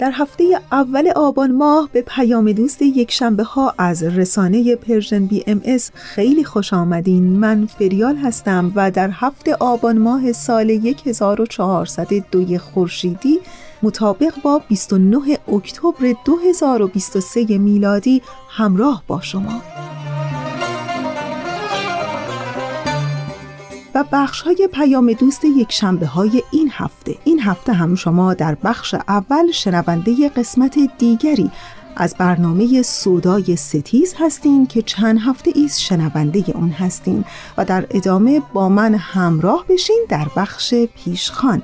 در هفته اول آبان ماه به پیام دوست یک شنبه ها از رسانه Persian BMS خیلی خوش آمدین. من فریال هستم و در هفتم آبان ماه سال 1402 خورشیدی مطابق با 29 اکتبر 2023 میلادی همراه با شما. و بخش های پیام دوست یک شنبه های این هفته. این هفته هم شما در بخش اول شنونده قسمت دیگری از برنامه سودای ستیز هستین که چند هفته ایست شنونده اون هستین و در ادامه با من همراه بشین در بخش پیشخان.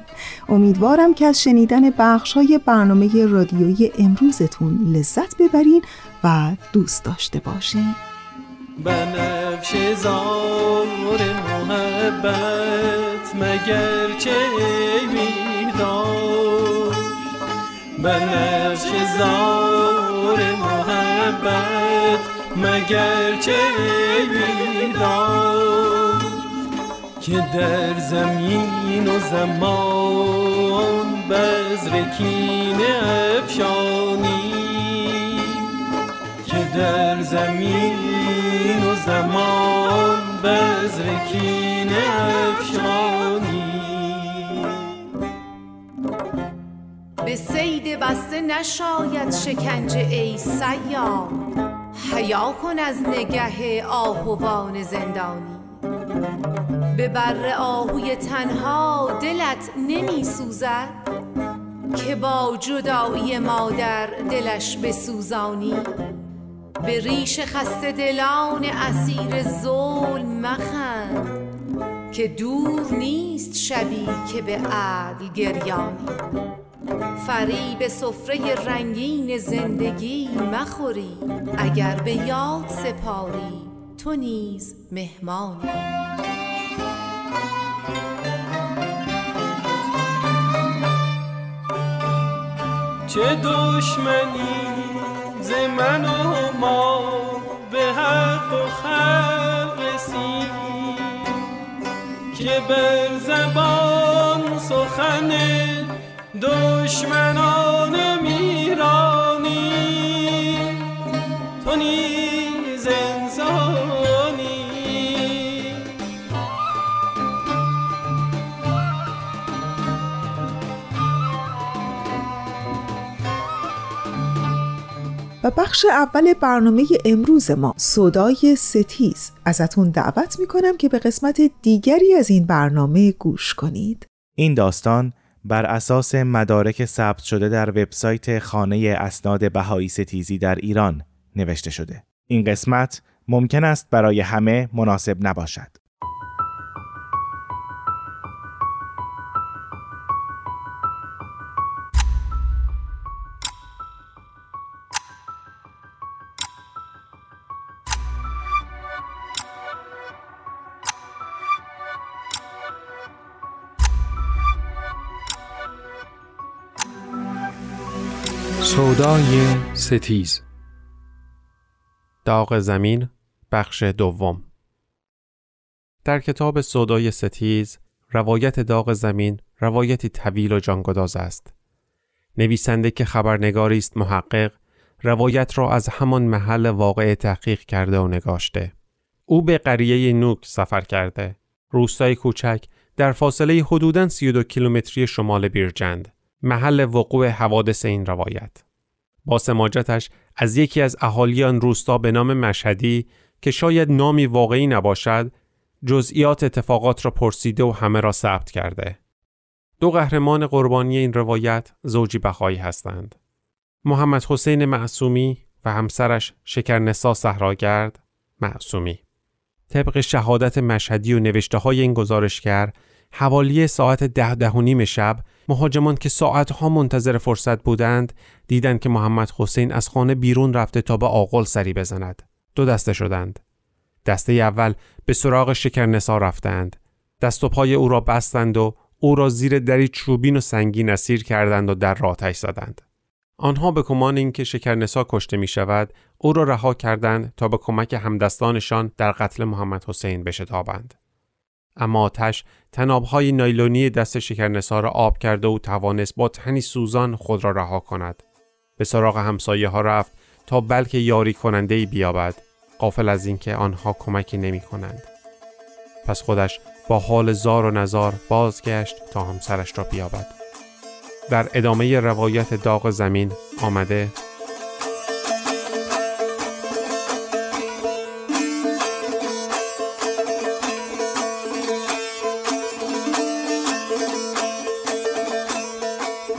امیدوارم که از شنیدن بخش های برنامه رادیویی امروزتون لذت ببرین و دوست داشته باشین. بنفش زار محبت مگر چه می بنفش زار محبت مگر چه می که در زمین و زمان بزرکین افشانی که در زمین و زمان بزرکین افشانی. به سید بسته نشاید شکنجه ای سیاد حیا کن از نگه آهوان زندانی. به بر آهوی تنها دلت نمی سوزد که با جدایی مادر دلش بسوزانی. به ریش خسته دلان اسیر ظلم مخند که دور نیست شبی که به عدل گریانی. فریب سفره رنگین زندگی مخوری اگر به یاد سپاری تو نیز مهمانی. چه دشمنی ز من و ما به حق و خلق رسید که بر زبان سخن دشمنان میرانی. تو نیز و بخش اول برنامه امروز ما صدای ستیز. ازتون دعوت می‌کنم که به قسمت دیگری از این برنامه گوش کنید. این داستان بر اساس مدارک ثبت شده در وبسایت خانه اسناد بهایی ستیزی در ایران نوشته شده. این قسمت ممکن است برای همه مناسب نباشد. سودای ستیز داغ زمین بخش دوم در کتاب سودای ستیز روایت داغ زمین روایتی طویل و جانگداز است. نویسنده که خبرنگاری است محقق روایت را از همان محل واقع تحقیق کرده و نگاشته. او به قریه نوک سفر کرده. روستای کوچک در فاصله حدوداً 32 کیلومتری شمال بیرجند. محل وقوع حوادث این روایت. با سماجتش از یکی از اهالیان روستا به نام مشهدی که شاید نامی واقعی نباشد جزئیات اتفاقات را پرسیده و همه را ثبت کرده. دو قهرمان قربانی این روایت زوجی بخایی هستند. محمد حسین معصومی و همسرش شکرنسا صحراگرد معصومی. طبق شهادت مشهدی و نوشته های این گزارشگر حوالی ساعت ده ده و نیم شب مهاجمان که ساعتها منتظر فرصت بودند دیدند که محمد حسین از خانه بیرون رفته تا به آقل سری بزند. دو دسته شدند. دسته اول به سراغ شکرنسا رفتند. دست و پای او را بستند و او را زیر دری چوبین و سنگین اسیر کردند و در را آتش زدند. آنها به کمان اینکه شکرنسا کشته می شود او را رها کردند تا به کمک همدستانشان در قتل محمد حسین بشتابند. اما آتش تنابهای نایلونی دست شکرنسا آب کرده و توانست با تنی سوزان خود را رها کند. به سراغ همسایه ها رفت تا بلکه یاری کننده بیابد قافل از اینکه آنها کمکی نمی کنند. پس خودش با حال زار و نزار بازگشت تا همسرش را بیابد. در ادامه روایت داغ زمین آمده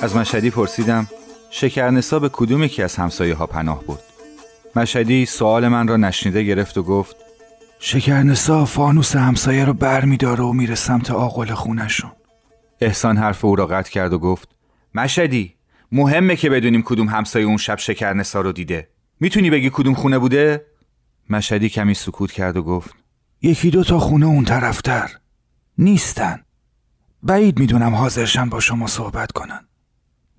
از مشهدی پرسیدم شکرنسا به کدوم یکی از همسایه ها پناه برد؟ مشهدی سوال من را نشنیده گرفت و گفت شکرنسا فانوس همسایه رو بر می داره و میره سمت آقل خونشون احسان حرف او را قطع کرد و گفت مشهدی مهمه که بدونیم کدوم همسایه اون شب شکرنسا رو دیده. می‌تونی بگی کدوم خونه بوده؟ مشهدی کمی سکوت کرد و گفت یکی دو تا خونه اون طرفتر. نیستن. بعید می‌دونم حاضرشن با شما صحبت کنن.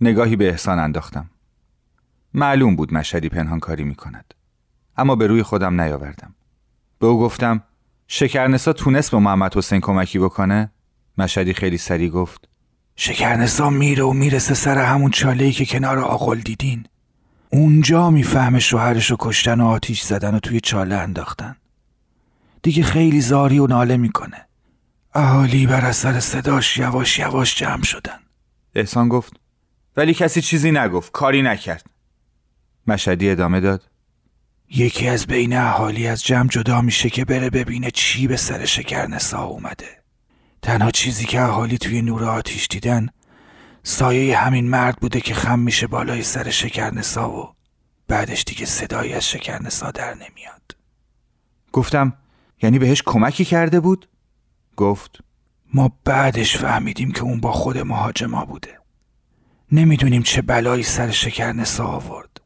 نگاهی به احسان انداختم معلوم بود مشهدی پنهان کاری می کند. اما به روی خودم نیاوردم. به او گفتم شکرنسا تونست به محمد حسین کمکی بکنه؟ مشهدی خیلی سریع گفت شکرنسا میره و می‌رسه سر همون چاله که کنار آقل دیدین اونجا می‌فهمه شوهرش رو کشتن و آتیش زدن و توی چاله انداختن دیگه خیلی زاری و ناله می‌کنه اهالی بر اثر صداش یواش یواش جمع شدن احسان گفت ولی کسی چیزی نگفت کاری نکرد. مشهدی ادامه داد. یکی از بین اهالی از جمع جدا میشه که بره ببینه چی به سر شکرنسا اومده. تنها چیزی که اهالی توی نور آتیش دیدن سایه همین مرد بوده که خم میشه بالای سر شکرنسا و بعدش دیگه صدایی از شکرنسا در نمیاد. گفتم یعنی بهش کمکی کرده بود؟ گفت. ما بعدش فهمیدیم که اون با خود مهاجما بوده. نمی‌دونیم چه بلایی سر شکرنسا آورد.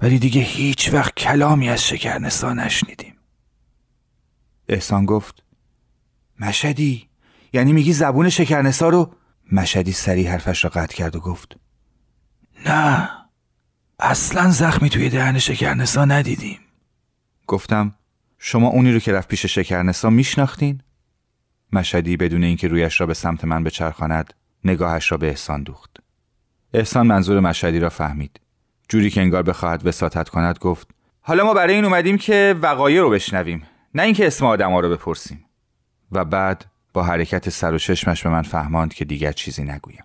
ولی دیگه هیچ وقت کلامی از شکرنسا نشنیدیم. احسان گفت مشدی یعنی میگی زبون شکرنسا رو؟ مشدی سریع حرفش را قطع کرد و گفت نه اصلا زخمی توی دهن شکرنسا ندیدیم. گفتم شما اونی رو که رفت پیش شکرنسا میشناختین؟ مشدی بدون اینکه رویش را به سمت من بچرخاند نگاهش را به احسان دوخت. احسان منظور مشهدی را فهمید. جوری که انگار بخواهد وساطت کند گفت حالا ما برای این اومدیم که وقایع رو بشنویم نه اینکه اسم آدما رو بپرسیم. و بعد با حرکت سر و چشمش به من فهماند که دیگر چیزی نگویم.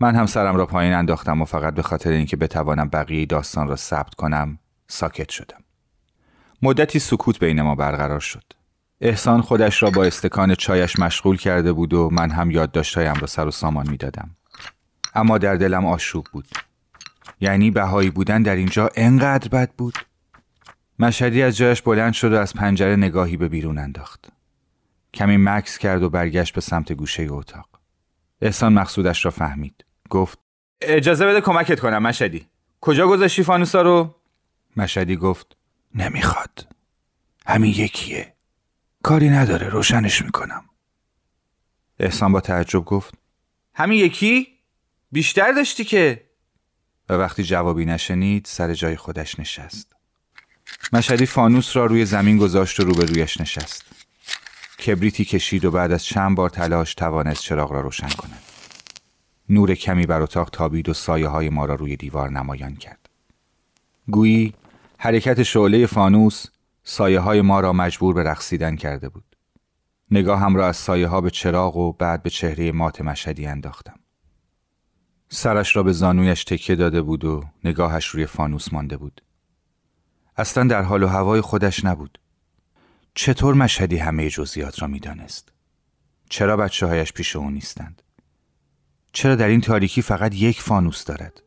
من هم سرم را پایین انداختم و فقط به خاطر اینکه بتوانم بقیه داستان را ثبت کنم ساکت شدم. مدتی سکوت بین ما برقرار شد. احسان خودش را با استکان چایش مشغول کرده بود و من هم یادداشتهایم را سر و سامان می‌دادم. اما در دلم آشوب بود. یعنی بهایی بودن در اینجا انقدر بد بود. مشهدی از جایش بلند شد و از پنجره نگاهی به بیرون انداخت. کمی مکس کرد و برگشت به سمت گوشه اتاق. احسان مقصودش را فهمید. گفت اجازه بده کمکت کنم مشهدی. کجا گذاشتی فانوسا رو؟ مشهدی گفت نمی‌خواد. همین یکیه. کاری نداره روشنش می‌کنم. احسان با تعجب گفت همین یکی؟ بیشتر داشتی که. و وقتی جوابی نشنید سر جای خودش نشست. مشهدی فانوس را روی زمین گذاشت و روبرویش نشست. کبریتی کشید و بعد از چند بار تلاش توانست چراغ را روشن کند. نور کمی بر اتاق تابید و سایه های ما را روی دیوار نمایان کرد. گویی حرکت شعله فانوس سایه های ما را مجبور به رقصیدن کرده بود. نگاهم را از سایه ها به چراغ و بعد به چهره مات مشهدی انداختم. سرش را به زانویش تکیه داده بود و نگاهش روی فانوس مانده بود. اصلا در حال و هوای خودش نبود. چطور مشهدی همه جزئیات را می‌دانست؟ چرا بچه هایش پیش او نیستند؟ چرا در این تاریکی فقط یک فانوس دارد؟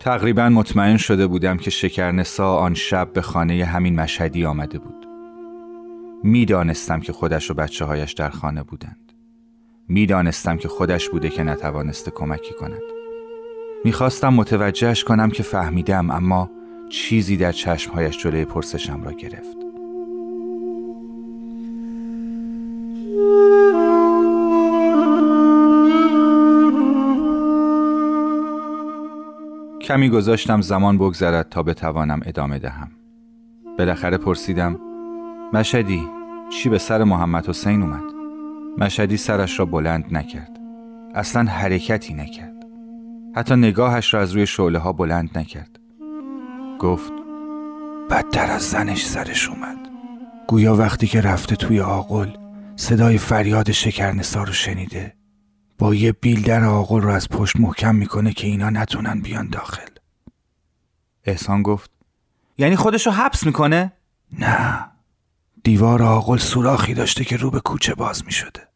تقریبا مطمئن شده بودم که شکرنسا آن شب به خانه همین مشهدی آمده بود. می‌دانستم که خودش و بچه هایش در خانه بودند. می‌دانستم که خودش بوده که نتوانسته کمکی کند. می‌خواستم متوجهش کنم که فهمیدم اما چیزی در چشمهایش جلوی پرسشم را گرفت. کمی گذاشتم زمان بگذرد تا بتوانم ادامه دهم. بالاخره پرسیدم مشدی چی به سر محمد حسین اومد؟ مشدی سرش را بلند نکرد. اصلا حرکتی نکرد. حتی نگاهش را از روی شعله ها بلند نکرد. گفت بدتر از زنش سرش اومد. گویا وقتی که رفته توی آقل صدای فریاد شکرنسا رو شنیده. با یه بیل در آقل رو از پشت محکم می‌کنه که اینا نتونن بیان داخل. احسان گفت یعنی خودشو حبس می‌کنه؟ نه. دیوار آقل سوراخی داشته که رو به کوچه باز می‌شده.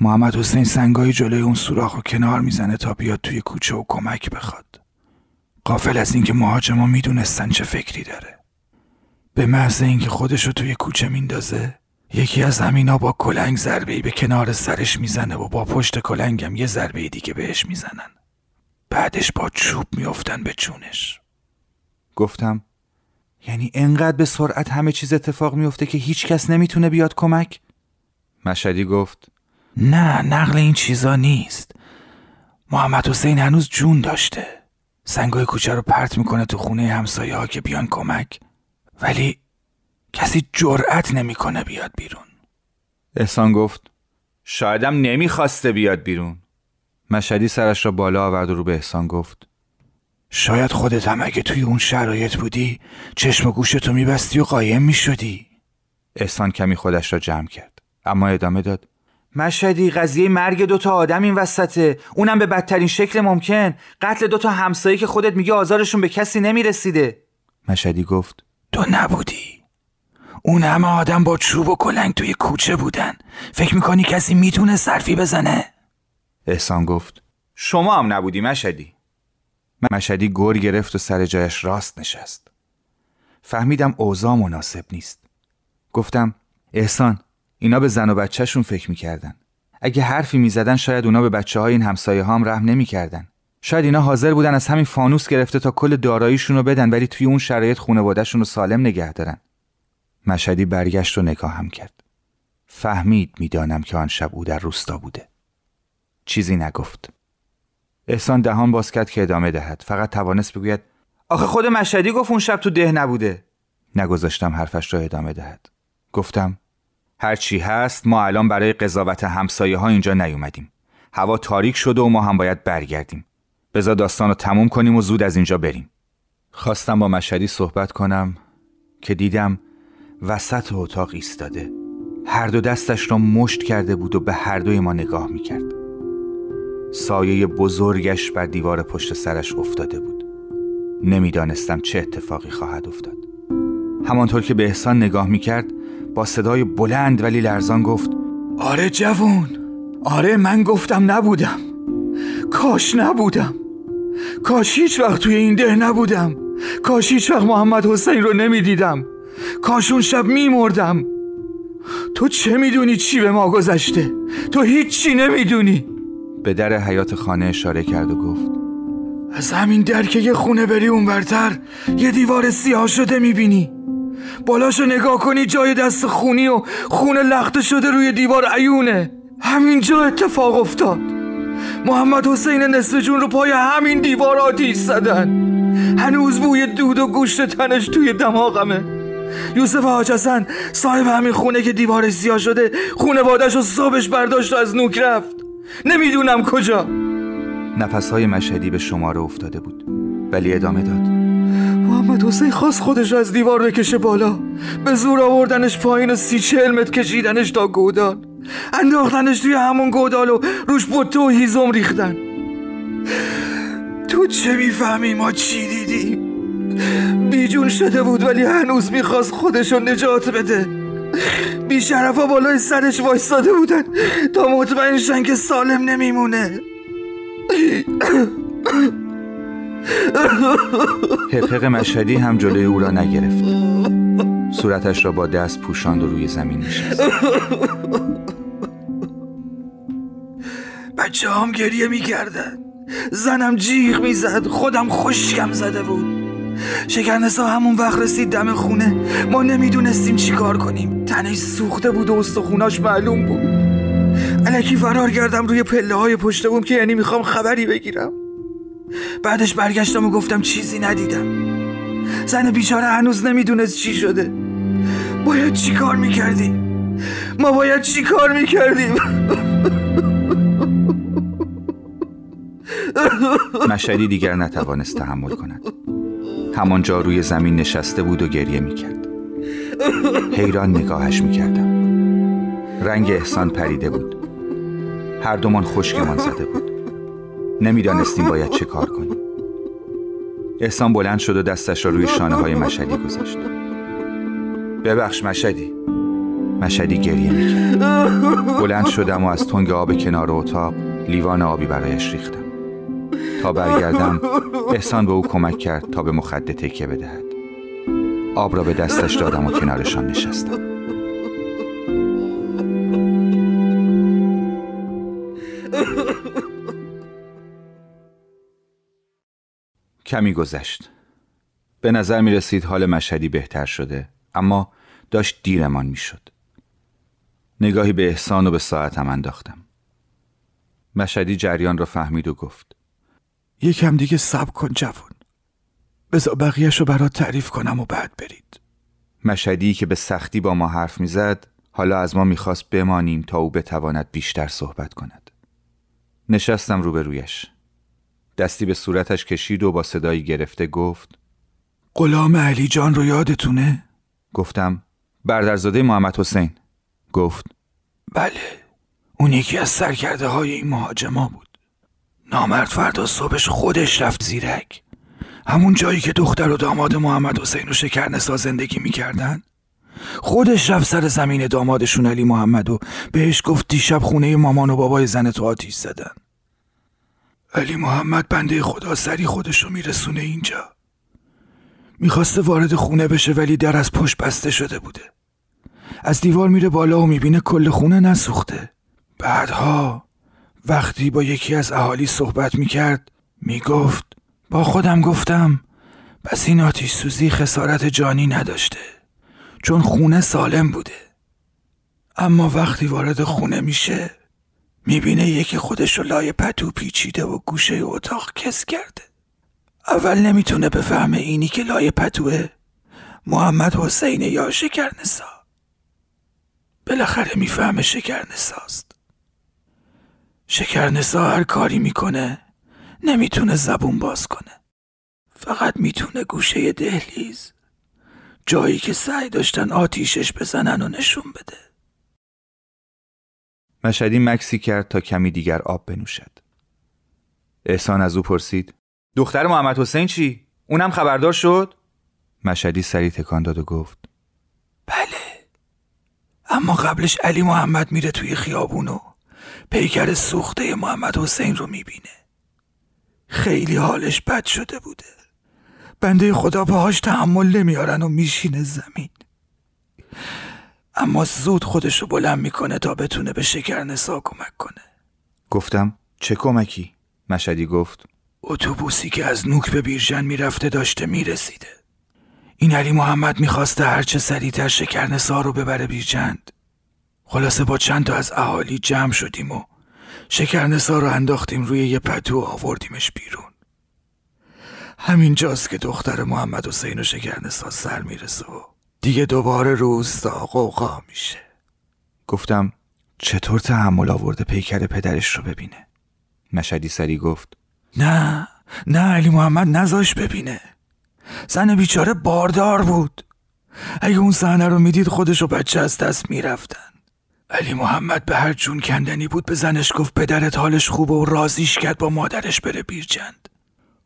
محمد حسین سنگای جلوی اون سوراخ رو کنار می‌زنه تا بیاد توی کوچه و کمک بخواد. قافل از اینکه مهاجما می‌دونستن چه فکری داره. به محض اینکه خودش رو توی کوچه میندازه یکی از همینا با کلنگ ضربه به کنار سرش می‌زنه و با پشت کلنگم یه ضربه دیگه بهش می‌زنن. بعدش با چوب میافتن به چونش. گفتم یعنی انقدر به سرعت همه چیز اتفاق میفته که هیچ کس نمی‌تونه بیاد کمک؟ مشدی گفت نه نقل این چیزا نیست. محمد حسین هنوز جون داشته. سنگای کوچه رو پرت می‌کنه تو خونه همسایه ها که بیان کمک. ولی کسی جرأت نمی‌کنه بیاد بیرون. احسان گفت شایدم نمی‌خواسته بیاد بیرون. مشدی سرش را بالا آورد و رو به احسان گفت شاید خودت هم اگه توی اون شرایط بودی چشم و گوشتو میبستی و قایم می‌شدی. احسان کمی خودش را جمع کرد. اما ادامه داد. مشهدی قضیه مرگ دوتا آدم این وسطه. اونم به بدترین شکل ممکن. قتل دوتا همسایه که خودت میگه آزارشون به کسی نمی‌رسیده. مشهدی گفت. تو نبودی. اون همه آدم با چوب و کلنگ توی کوچه بودن. فکر می‌کنی کسی می‌تونه صرفی بزنه؟ احسان گفت. شما هم نبودی مشهدی. مشهدی گر گرفت و سر جایش راست نشست. فهمیدم اوضاع مناسب نیست. گفتم احسان اینا به زن و بچهشون فکر می‌کردن. اگه حرفی می‌زدن شاید اونا به بچه های این همسایه هم رحم نمی‌کردن. شاید اینا حاضر بودن از همین فانوس گرفته تا کل داراییشون رو بدن ولی توی اون شرایط خانوادهشون رو سالم نگه دارن. مشهدی برگشت و نگاهم کرد. فهمید می‌دانم که آن شب او در روستا بوده. چیزی نگفت. احسان دهان باز کرد که ادامه دهد. فقط توانست بگوید آخه خود مشهدی گفت اون شب تو ده نبوده. نگذاشتم حرفش را ادامه دهد. گفتم هرچی هست ما الان برای قضاوت همسایه ها اینجا نیومدیم. هوا تاریک شده و ما هم باید برگردیم. بذار داستان رو تموم کنیم و زود از اینجا بریم. خواستم با مشهدی صحبت کنم که دیدم وسط اتاق ایستاده. هر دو دستش را مشت کرده بود و به هر دوی ما نگاه می‌کرد. سایه بزرگش بر دیوار پشت سرش افتاده بود. نمی‌دانستم چه اتفاقی خواهد افتاد. همانطور که به احسان نگاه می‌کرد با صدای بلند ولی لرزان گفت آره جوون آره من گفتم نبودم. کاش نبودم. کاش هیچ وقت توی این ده نبودم. کاش هیچ وقت محمد حسین رو نمی‌دیدم. کاش اون شب میمردم. تو چه می‌دونی چی به ما گذشته؟ تو هیچی نمی‌دونی. به در حیات خانه اشاره کرد و گفت از همین در که یه خونه بری اون برتر یه دیوار سیاه شده می‌بینی. بالاشو نگاه کنی جای دست خونی و خون لخته شده روی دیوار عیونه. همینجا اتفاق افتاد. محمد حسین نصف جون رو پای همین دیوار آتیش زدن. هنوز بوی دود و گوشت تنش توی دماغمه. یوسف حاج حسن صاحب همین خونه که دیوارش سیاه شده خونه بادش و صابش برداشت و از نوک رفت. نمی‌دونم کجا. نفسهای مشهدی به شماره افتاده بود. ولی ادامه داد. محمد حسین خواست خودش از دیوار بکشه بالا. به زور آوردنش پایین و سی چهل متر کشیدنش تا گودال. انداختنش توی همون گودال و روش بطه و هیزم ریختن. تو چه می‌فهمی ما چی دیدیم؟ بیجون شده بود ولی هنوز می‌خواست خودشو نجات بده. بیشرف ها بالای سرش وایستاده بودن. تا مطمئن شن که سالم نمیمونه. حقق مشهدی هم جلوی او را نگرفت. صورتش را با دست پوشاند و روی زمین نشست. بچه هم گریه می‌کردن. زنم جیغ می‌زد. خودم خشکم زده بود. شکرنسا همون وقت رسید دم خونه. ما نمی‌دونستیم چی کار کنیم. تنش سوخته بود و استخوناش معلوم بود. علکی فرار کردم روی پله های پشت بوم که یعنی می‌خوام خبری بگیرم. بعدش برگشتم و گفتم چیزی ندیدم. زن بیچاره هنوز نمی‌دونست چی شده. باید چی کار می‌کردیم؟ ما باید چی کار می‌کردیم؟ مشهدی دیگر نتوانست تحمل کند. همانجا روی زمین نشسته بود و گریه می‌کرد. حیران نگاهش می‌کردم. رنگ احسان پریده بود. هر دومان خشکمان زده بود. نمی‌دانستیم باید چه کار کنیم. احسان بلند شد و دستش را روی شانه های مشهدی گذاشت. ببخش مشهدی. مشهدی گریه می‌کرد. بلند شدم و از تنگ آب کنار اتاق لیوان آبی برایش ریختم. تا برگردم احسان به او کمک کرد تا به مخده تکیه بدهد. آب را به دستش دادم و کنارشان نشستم. کمی گذشت. به نظر می رسید حال مشهدی بهتر شده اما داشت دیرمان می شد. نگاهی به احسان و به ساعتم انداختم. مشهدی جریان را فهمید و گفت. یکم دیگه صبر کن جوون بذار بقیهش رو برات تعریف کنم و بعد برید. مشهدی که به سختی با ما حرف می‌زد حالا از ما می‌خواست بمانیم تا او بتواند بیشتر صحبت کند. نشستم روبرویش. دستی به صورتش کشید و با صدایی گرفته گفت غلام علی جان رو یادتونه؟ گفتم بردرزاده محمد حسین. گفت بله اون یکی از سرکرده های این مهاجما بود. نامرد فردا صبحش خودش رفت زیرک. همون جایی که دختر و داماد محمد حسین و شکرنسا زندگی می‌کردن؟ خودش رفت سر زمین دامادشون علی محمد و بهش گفت دیشب خونه مامان و بابای زن تو آتیش زدن. علی محمد بنده خدا سری خودش رو میرسونه اینجا. می‌خواسته وارد خونه بشه ولی در از پشت بسته شده بوده. از دیوار میره بالا و می‌بینه کل خونه نسوخته. بعدها وقتی با یکی از اهالی صحبت می‌کرد می‌گفت با خودم گفتم پس این آتیش سوزی خسارت جانی نداشته چون خونه سالم بوده. اما وقتی وارد خونه میشه می‌بینه یکی خودش رو لای پتو پیچیده و گوشه اتاق کس کرده. اول نمی‌تونه بفهمه اینی که لای پتوه. محمد حسین یا شکرنسا؟ بالاخره می‌فهمه شکرنساست. شکرنسا هر کاری می‌کنه نمی‌تونه زبون باز کنه فقط می‌تونه گوشه دهلیز جایی که سعی داشتن آتیشش بزنن و نشون بده مشهدی مکسی کرد تا کمی دیگر آب بنوشد احسان از او پرسید دختر محمد حسین چی؟ اونم خبردار شد؟ مشهدی سری تکان داد و گفت بله اما قبلش علی محمد میره توی خیابونو پیکر سوخته محمد حسین رو می‌بینه. خیلی حالش بد شده بوده. بنده خدا باهاش تحمل نمیارن و میشینه زمین. اما زود خودش رو بلند می‌کنه تا بتونه به شکرنسا کمک کنه. گفتم چه کمکی؟ مشهدی گفت. اتوبوسی که از نوک به بیرجن می‌رفته داشته می‌رسیده. این علی محمد می‌خواسته هرچه سریعتر شکرنسا رو ببره بیرجند خلاصه با چند تا از اهالی جمع شدیم و شکرنسا رو انداختیم روی یه پتو و آوردیمش بیرون. همین جاست که دختر محمد حسین و شکرنسا سر می‌رسه و دیگه دوباره روستا قوقا میشه. گفتم چطور تحمل آورده پیکر پدرش رو ببینه؟ مشدی سری گفت نه نه علی محمد نزاش ببینه. زن بیچاره باردار بود. اگه اون صحنه رو می‌دید خودش و بچه از دست می‌رفتن. علی محمد به هر جون کندنی بود به زنش گفت پدرت حالش خوبه و رازیش کرد با مادرش بره بیرجند.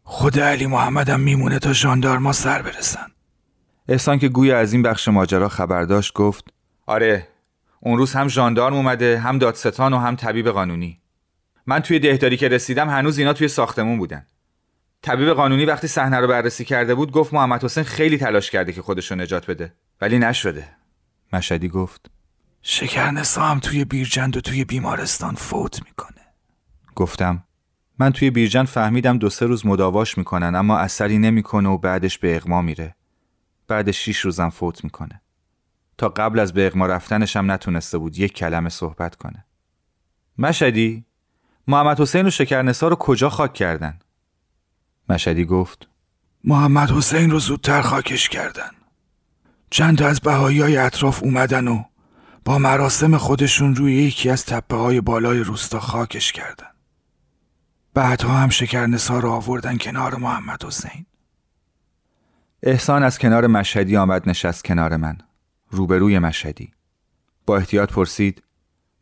خود علی محمد هم میمونه تا ژاندارما سر برسن. احسان که گویا از این بخش ماجرا خبر داشت گفت آره اون روز هم ژاندارم اومده هم دادستان و هم طبیب قانونی. من توی دهداری که رسیدم هنوز اینا توی ساختمون بودن. طبیب قانونی وقتی صحنه رو بررسی کرده بود گفت محمد حسین خیلی تلاش کرده که خودش رو نجات بده ولی نشده. مشدی گفت شکرنسا هم توی بیرجند و توی بیمارستان فوت می‌کنه. گفتم من توی بیرجند فهمیدم دو سه روز مداواش می‌کنن اما اثری نمی‌کنه و بعدش به اغما میره. بعد شیش روزم فوت می‌کنه. تا قبل از به اغما رفتنش هم نتونسته بود یک کلمه صحبت کنه. مشدی محمد حسین و شکرنسا رو کجا خاک کردن؟ مشدی گفت محمد حسین رو زودتر خاکش کردن. چند تا از بهایی های اطراف اومدن و با مراسم خودشون روی یکی از تپه های بالای روستا خاکش کردن. بعدها هم شکرنسا رو آوردن کنار محمد حسین. احسان از کنار مشهدی آمد نشست کنار من. روبروی مشهدی. با احتیاط پرسید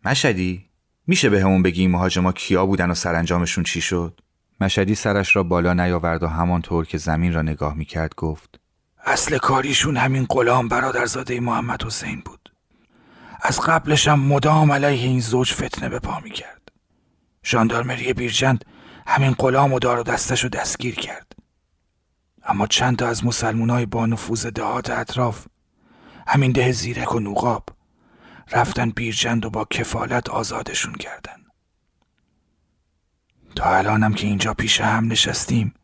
مشهدی میشه به همون بگی مهاجما کیا بودن و سرانجامشون چی شد؟ مشهدی سرش را بالا نیاورد و همانطور که زمین را نگاه می‌کرد گفت اصل کاریشون همین غلام برادرزاده محمد حسین بود. از قبلش هم مدام علیه این زوج فتنه به پا می‌کرد. ژاندارمری بیرجند همین غلام و دار و دستش رو دستگیر کرد. اما چند تا از مسلمونای با نفوذ دهات اطراف همین ده زیرک و نوقاب رفتن بیرجند و با کفالت آزادشون کردن. تا الانم که اینجا پیش هم نشستیم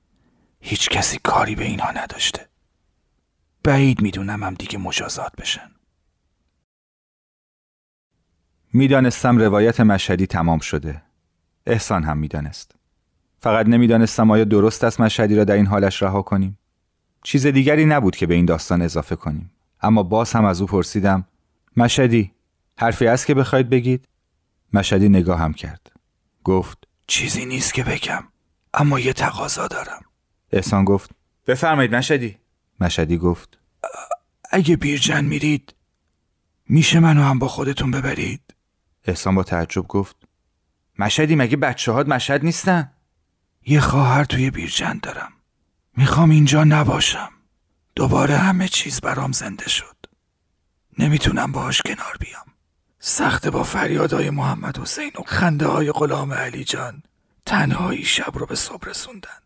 هیچ کسی کاری به اینها نداشته. بعید می‌دونم هم دیگه مجازات بشن. می‌دانستم روایت مشهدی تمام شده. احسان هم می‌دانست. فقط نمی‌دانستم آیا درست است مشهدی را در این حالش رها کنیم. چیز دیگری نبود که به این داستان اضافه کنیم. اما باز هم از او پرسیدم مشهدی حرفی است که بخواید بگید؟ مشهدی نگاه هم کرد. گفت چیزی نیست که بگم اما یه تقاضا دارم. احسان گفت بفرمایید مشهدی. مشهدی گفت اگه بیرجن میرید میشه منو هم با خودتون ببرید؟ احسان با تعجب گفت مشهدی؟ مگه بچه هات مشهد نیستن؟ یه خواهر توی بیرجن دارم. می‌خوام اینجا نباشم. دوباره همه چیز برام زنده شد. نمی‌تونم باهاش کنار بیام. سخت با فریادهای محمد حسین و خنده های غلام علی جان تنهایی شب رو به صبح رسوندن.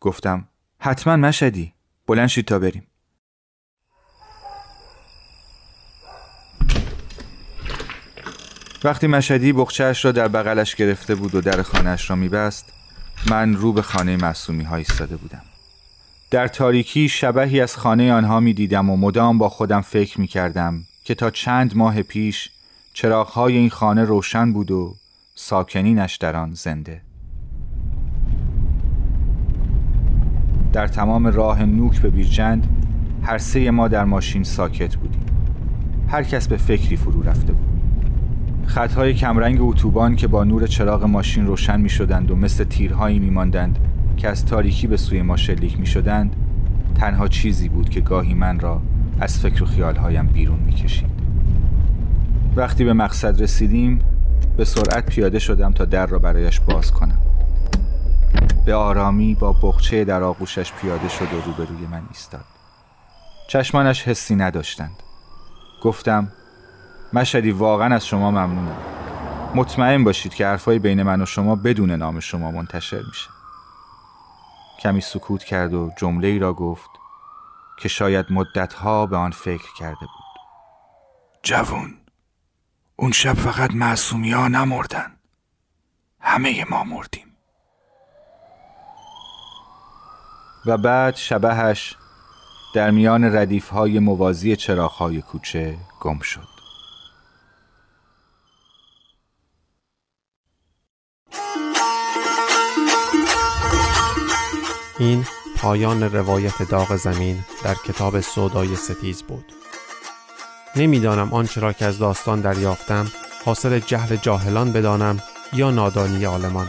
گفتم حتما مشهدی. بلند شید تا بریم. وقتی مشهدی بخچهش را در بغلش گرفته بود و در خانهش را میبست من رو به خانه معصومی ها ایستاده بودم. در تاریکی شبهی از خانه آنها می دیدم و مدام با خودم فکر می کردم که تا چند ماه پیش چراغهای این خانه روشن بود و ساکنینش در آن زنده. در تمام راه نوک به بیرجند هر سه ما در ماشین ساکت بودیم. هر کس به فکری فرو رفته بود. خطهای کمرنگ اتوبان که با نور چراغ ماشین روشن می شدند و مثل تیرهایی می ماندند که از تاریکی به سوی ما شلیک می شدند تنها چیزی بود که گاهی من را از فکر و خیالهایم بیرون می کشید. وقتی به مقصد رسیدیم به سرعت پیاده شدم تا در را برایش باز کنم. به آرامی با بخچه در آغوشش پیاده شد و روبروی من ایستاد. چشمانش حسی نداشتند. گفتم مشهدی واقعا از شما ممنونم. مطمئن باشید که حرفای بین من و شما بدون نام شما منتشر میشه. کمی سکوت کرد و جمله ای را گفت که شاید مدتها به آن فکر کرده بود. جوون اون شب فقط معصومی ها نمردن. همه ما مردیم. و بعد شبهش در میان ردیف های موازی چراغ های کوچه گم شد. این پایان روایت داغ زمین در کتاب سودای ستیز بود. نمی‌دانم آنچه را که از داستان دریافتم حاصل جهل جاهلان بدانم یا نادانی عالمان.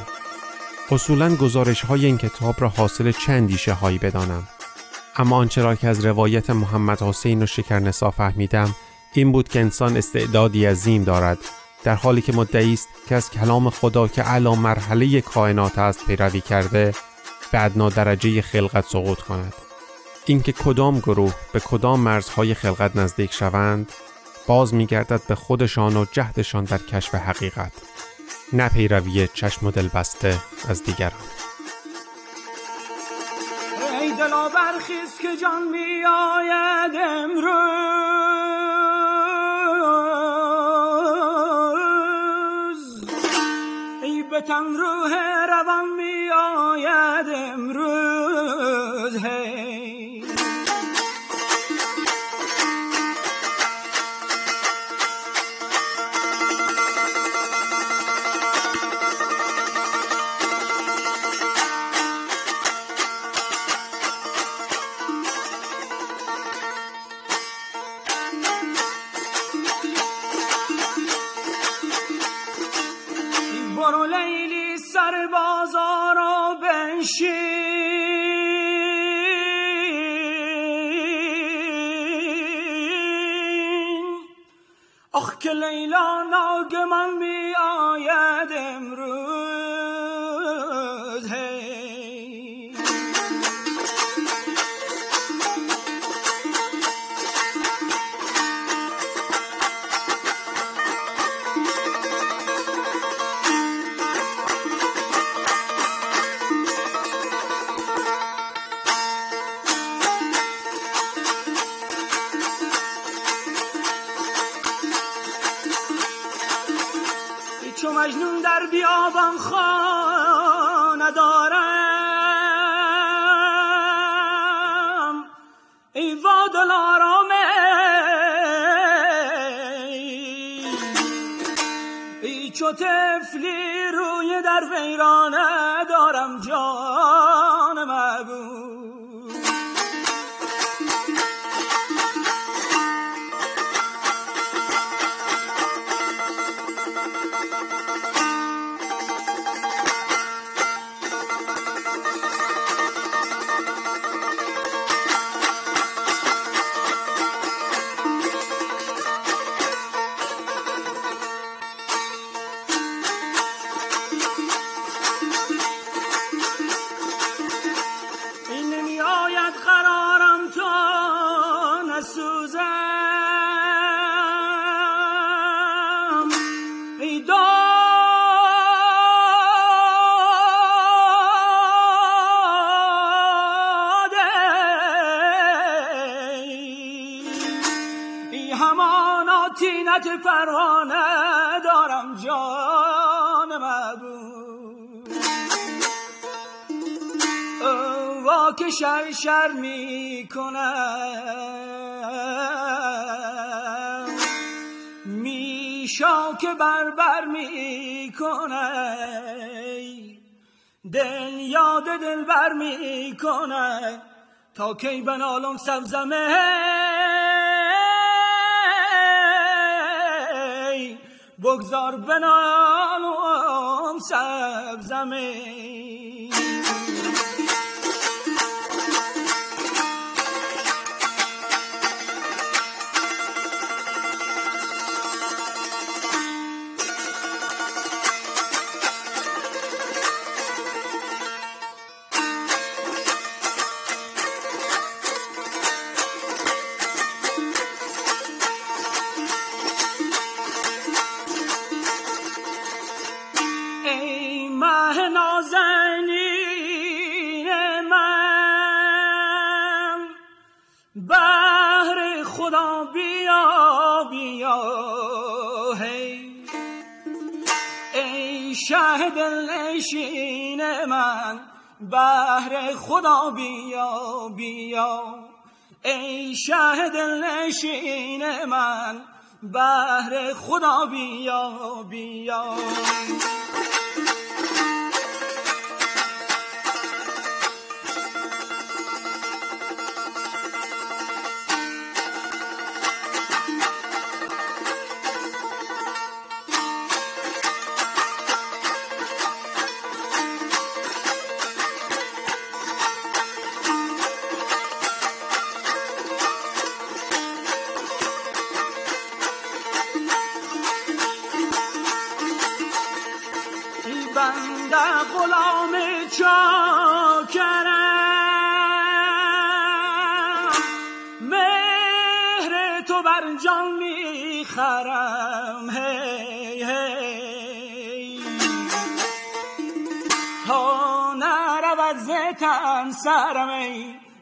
اصولا گزارش های این کتاب را حاصل چند دیشه هایی بدانم؟ اما آنچه را که از روایت محمد حسین و شکرنسا فهمیدم این بود که انسان استعدادی عظیم دارد در حالی که مدعی است که از کلام خدا که اعلی مرحله کائنات است پیروی کرده به ادنا درجه خلقت سقوط کند. اینکه کدام گروه به کدام مرزهای خلقت نزدیک شوند باز میگردد به خودشان و جهدشان در کشف حقیقت. نه پیروی چشم و دل بسته از دیگران. ای دلا برخیز که جان می آید امروز. تینت پروانه دارم جان محبوب وا که شر شر می کنم میشا که بربر می کنه دل یاد دل بر می کنه تا کی بنالم سبزمه بگذار بنالم سبزمه شه دلنشین من بهر خدا بیا بیا. ای شه دلنشین من بهر خدا بیا بیا.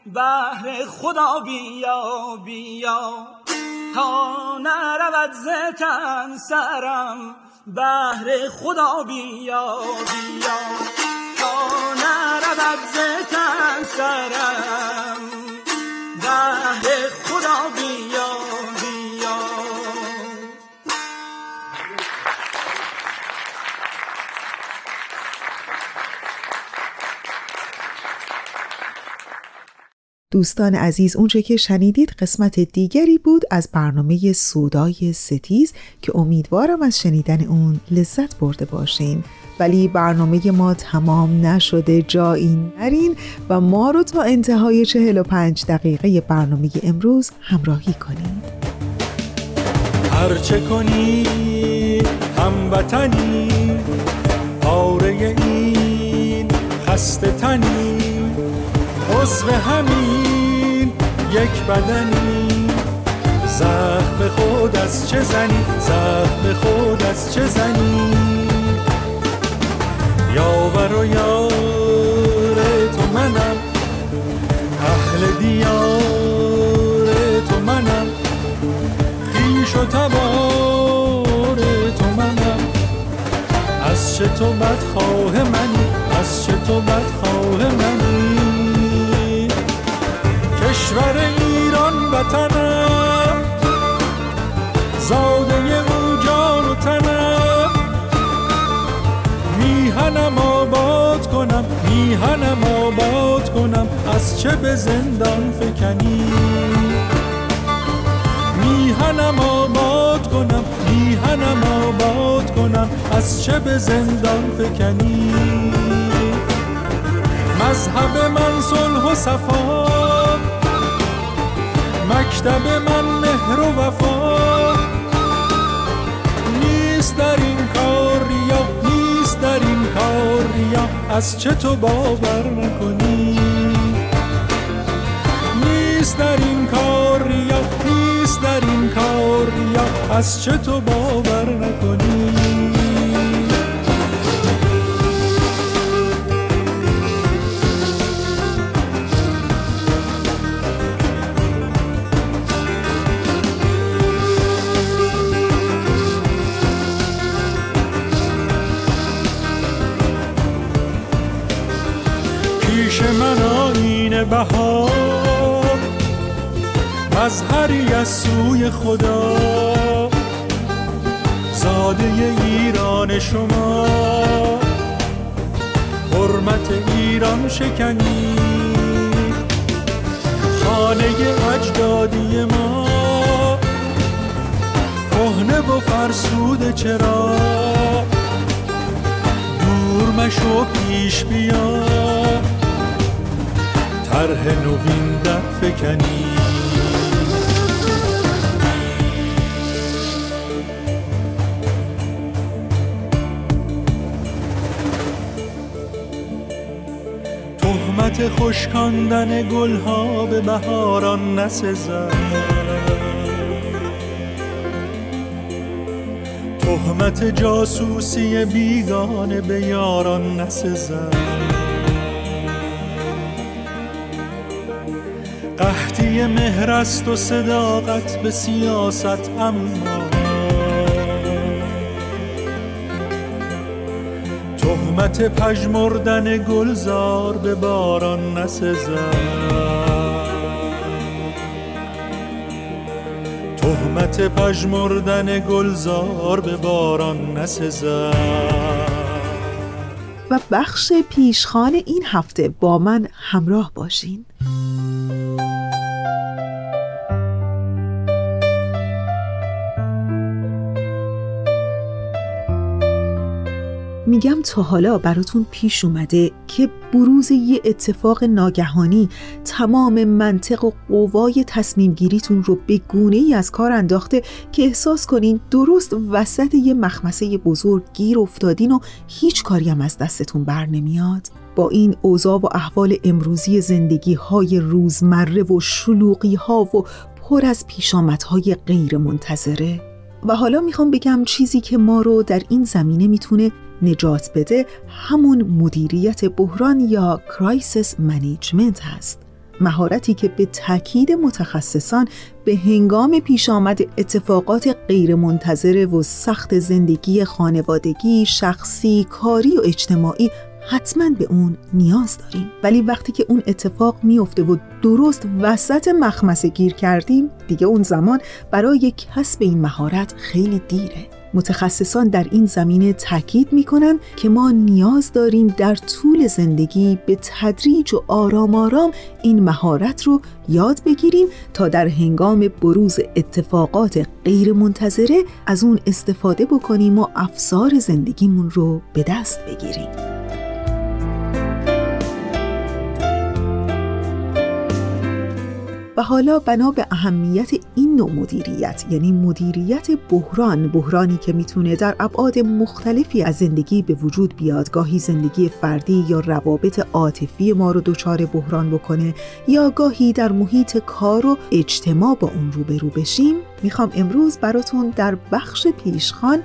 بهر خدا بیا بیا. تا نرود زتن سرم بهر خدا بیا بیا. تا نرود زتن سرم بهر خدا بیا. دوستان عزیز اونچه که شنیدید قسمت دیگری بود از برنامه سودای ستیز که امیدوارم از شنیدن اون لذت برده باشین. ولی برنامه ما تمام نشده جایی نرین و ما رو تا انتهای 45 دقیقه برنامه امروز همراهی کنید. هرچه کنی هموطنی پاره این خسته تنی. عضو همین یک بدنی. زخم خود از چه زنی؟ زخم خود از چه زنی؟ یاور و یار تو منم. اهل دیار تو منم. خیش و تبار تو منم. از چه تو بدخواه منی؟ از چه تو بدخواه منی؟ کشور ایران وطنم. زاده او جان و تنم. میهنم آباد کنم میهنم آباد کنم از چه به زندان فکنی؟ میهنم آباد کنم میهنم آباد کنم از چه به زندان فکنی؟ مذهب من صلح و صفا مکتب من مهر و وفا. نیست در این کار ریا نیست در این کار ریا از چه تو باور نکنی. نیست در این کار ریا نیست در این کار ریا از چه تو باور نکنی. بهار. مظهری از سوی خدا. زاده ایران شما. حرمت ایران شکنی. خانه اجدادی ما. کهنه و فرسوده چرا؟ دور مشو پیش بیا. طرح نوین در فکنی. تهمت خشکاندن گلها به بهاران نسزد. تهمت جاسوسی بیگانه به یاران نسزد. قحطی مهر است و صداقت به سیاست اما تهمت پژمردن گلزار به باران نسزد. تهمت پژمردن گلزار به باران نسزد. و بخش پیشخان این هفته با من همراه باشین. میگم تا حالا براتون پیش اومده که بروز یه اتفاق ناگهانی تمام منطق و قوای تصمیم گیریتون رو به گونه ای از کار انداخته که احساس کنین درست وسط یه مخمصه بزرگ گیر افتادین و هیچ کاری هم از دستتون بر نمیاد؟ با این اوضاع و احوال امروزی زندگی های روزمره و شلوغی ها و پر از پیشامدهای غیر منتظره و حالا می‌خوام بگم چیزی که ما رو در این زمینه می‌تونه نجات بده همون مدیریت بحران یا crisis management هست. مهارتی که به تاکید متخصصان به هنگام پیش آمد اتفاقات غیرمنتظره و سخت زندگی خانوادگی، شخصی، کاری و اجتماعی حتما به اون نیاز داریم. ولی وقتی که اون اتفاق میفته و درست وسط مخمسه گیر کردیم دیگه اون زمان برای کسب این مهارت خیلی دیره. متخصصان در این زمینه تاکید می‌کنن که ما نیاز داریم در طول زندگی به تدریج و آرام آرام این مهارت رو یاد بگیریم تا در هنگام بروز اتفاقات غیر منتظره از اون استفاده بکنیم و افسار زندگیمون رو به دست بگیریم. و حالا بنا به اهمیت این نوع مدیریت یعنی مدیریت بحران بحرانی که می‌تونه در ابعاد مختلفی از زندگی به وجود بیاد گاهی زندگی فردی یا روابط عاطفی ما رو دچار بحران بکنه یا گاهی در محیط کار و اجتماع با اون روبرو بشیم. می‌خوام امروز براتون در بخش پیشخان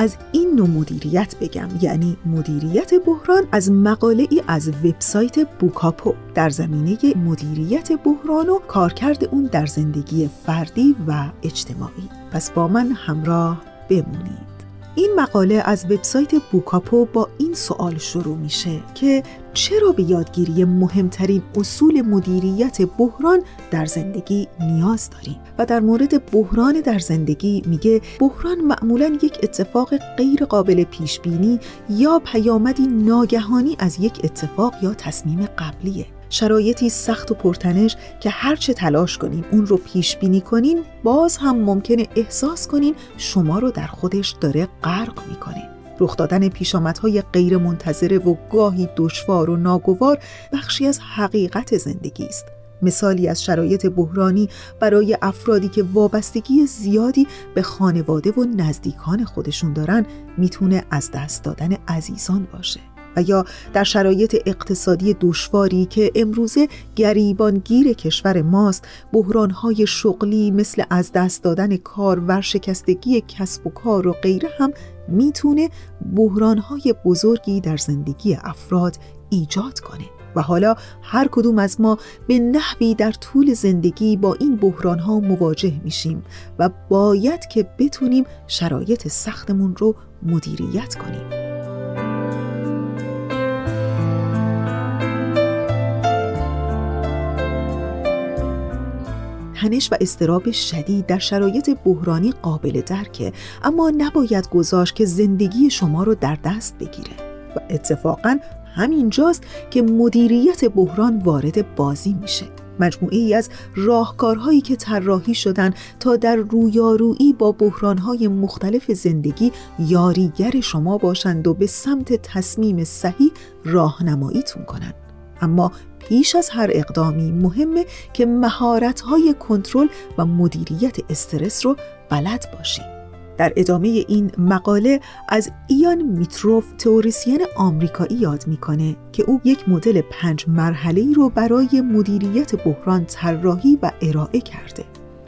از این نوع مدیریت بگم. یعنی مدیریت بحران از مقاله ای از وبسایت بوکاپو. در زمینه مدیریت بحران و کارکرد اون در زندگی فردی و اجتماعی. پس با من همراه بمونید. این مقاله از وبسایت بوکاپو با این سوال شروع میشه که چرا به یادگیری مهمترین اصول مدیریت بحران در زندگی نیاز داریم؟ و در مورد بحران در زندگی میگه بحران معمولا یک اتفاق غیر قابل پیش بینی یا پیامدی ناگهانی از یک اتفاق یا تصمیم قبلیه. شرایطی سخت و پرتنش که هرچه تلاش کنیم اون رو پیش بینی کنین باز هم ممکنه احساس کنین شما رو در خودش داره غرق می‌کنه. رخ دادن پیشامدهای غیر منتظره و گاهی دشوار و ناگوار بخشی از حقیقت زندگی است. مثالی از شرایط بحرانی برای افرادی که وابستگی زیادی به خانواده و نزدیکان خودشون دارن می‌تونه از دست دادن عزیزان باشه. و یا در شرایط اقتصادی دشواری که امروزه گریبانگیر کشور ماست بحرانهای شغلی مثل از دست دادن کار ورشکستگی کسب و کار و غیره هم می‌تونه بحرانهای بزرگی در زندگی افراد ایجاد کنه. و حالا هر کدوم از ما به نحوی در طول زندگی با این بحران ها مواجه میشیم و باید که بتونیم شرایط سختمون رو مدیریت کنیم. تنش و استراب شدید در شرایط بحرانی قابل درکه اما نباید گذاشت که زندگی شما رو در دست بگیره. و اتفاقا همینجاست که مدیریت بحران وارد بازی میشه. مجموعه ای از راهکارهایی که طراحی شدن تا در رویارویی با بحرانهای مختلف زندگی یاریگر شما باشند و به سمت تصمیم صحیح راهنماییتون کنند. اما پیش از هر اقدامی مهمه که مهارت‌های کنترل و مدیریت استرس رو بلد باشیم. در ادامه این مقاله از ایان میتروف تئوریسین آمریکایی یاد می‌کنه که او یک مدل پنج مرحله رو برای مدیریت بحران طراحی و ارائه کرده.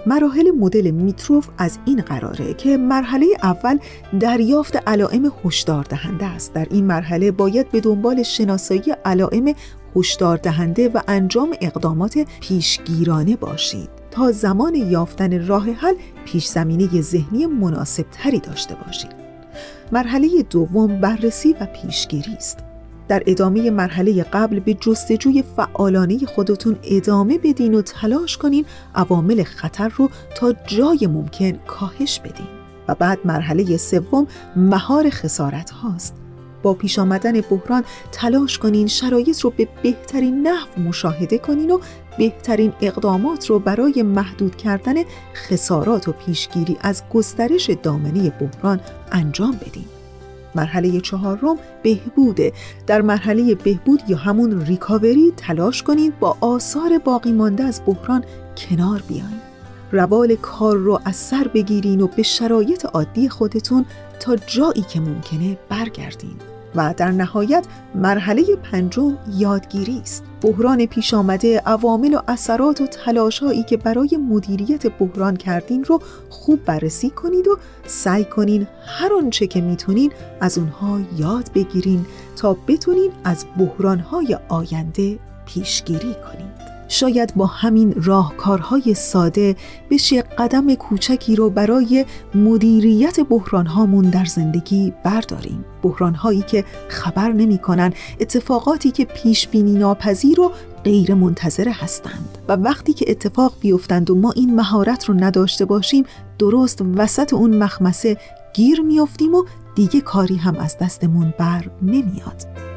مراحل مدل میتروف از این قراره که مرحله اول دریافت علائم هشدار دهنده است در این مرحله باید به دنبال شناسایی علائم هشدار دهنده و انجام اقدامات پیشگیرانه باشید تا زمان یافتن راه حل پیش زمینه ذهنی مناسب تری داشته باشید. مرحله دوم بررسی و پیشگیری است. در ادامه مرحله قبل به جستجوی فعالانه خودتون ادامه بدین و تلاش کنین عوامل خطر رو تا جای ممکن کاهش بدین. و بعد مرحله سوم مهار خسارت هاست. با پیش آمدن بحران تلاش کنین شرایط رو به بهترین نحو مشاهده کنین و بهترین اقدامات رو برای محدود کردن خسارات و پیشگیری از گسترش دامنه بحران انجام بدین. مرحله چهارم بهبوده. در مرحله بهبود یا همون ریکاوری تلاش کنید با آثار باقی مانده از بحران کنار بیاین. روال کار رو از سر بگیرین و به شرایط عادی خودتون تا جایی که ممکنه برگردین. و در نهایت مرحله پنجم یادگیری است. بحران پیش آمده عوامل و اثرات و تلاشهایی که برای مدیریت بحران کردین رو خوب بررسی کنید و سعی کنین هر آنچه که می‌تونین از اونها یاد بگیرین تا بتونین از بحرانهای آینده پیشگیری کنید شاید با همین راهکارهای ساده بشه قدم کوچکی رو برای مدیریت بحرانهامون در زندگی برداریم. بحرانهایی که خبر نمی‌کنن اتفاقاتی که پیش بینی ناپذیر و غیر منتظره هستند. و وقتی که اتفاق بیفتند و ما این مهارت رو نداشته باشیم درست وسط اون مخمسه گیر میافتیم و دیگه کاری هم از دستمون بر نمیاد.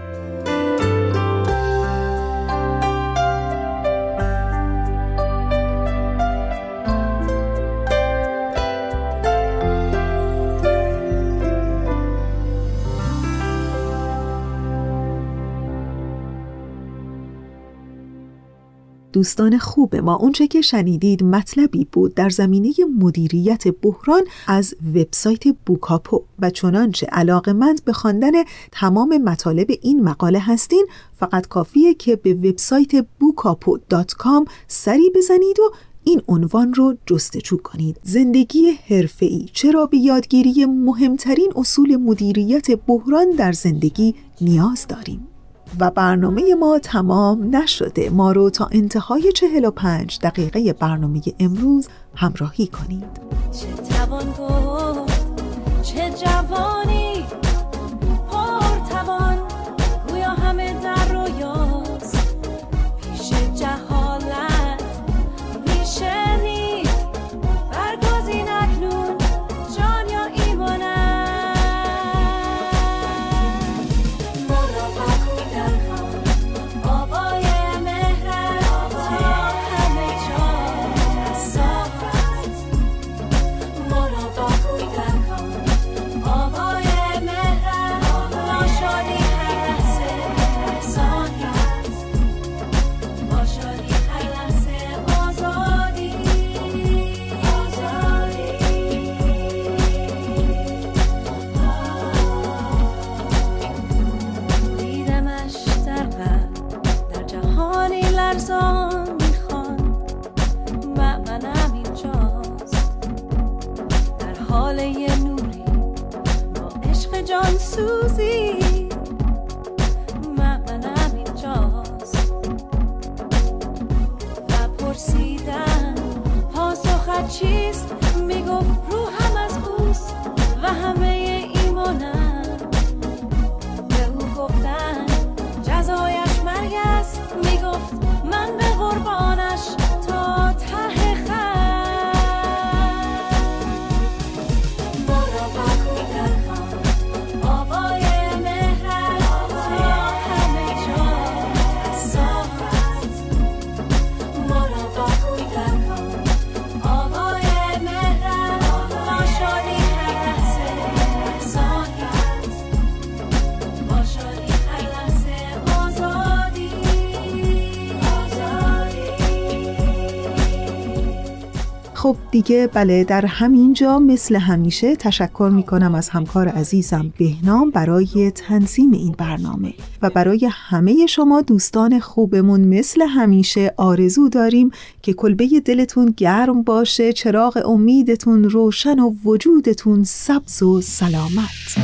دوستان خوب ما. اونچه که شنیدید مطلبی بود در زمینه مدیریت بحران از وبسایت بوکاپو. و چنانچه علاقمند به خواندن تمام مطالب این مقاله هستین فقط کافیه که به وبسایت بوکاپو.com سری بزنید و این عنوان رو جستجو کنید. زندگی حرفه‌ای چرا به یادگیری مهمترین اصول مدیریت بحران در زندگی نیاز داریم؟ و برنامه ما تمام نشده. ما رو تا انتهای 45 دقیقه برنامه امروز همراهی کنید. چه توان چه جوانی دیگه بله در همینجا مثل همیشه تشکر می کنم از همکار عزیزم بهنام برای تنظیم این برنامه. و برای همه شما دوستان خوبمون مثل همیشه آرزو داریم که کلبه دلتون گرم باشه چراغ امیدتون روشن و وجودتون سبز و سلامت.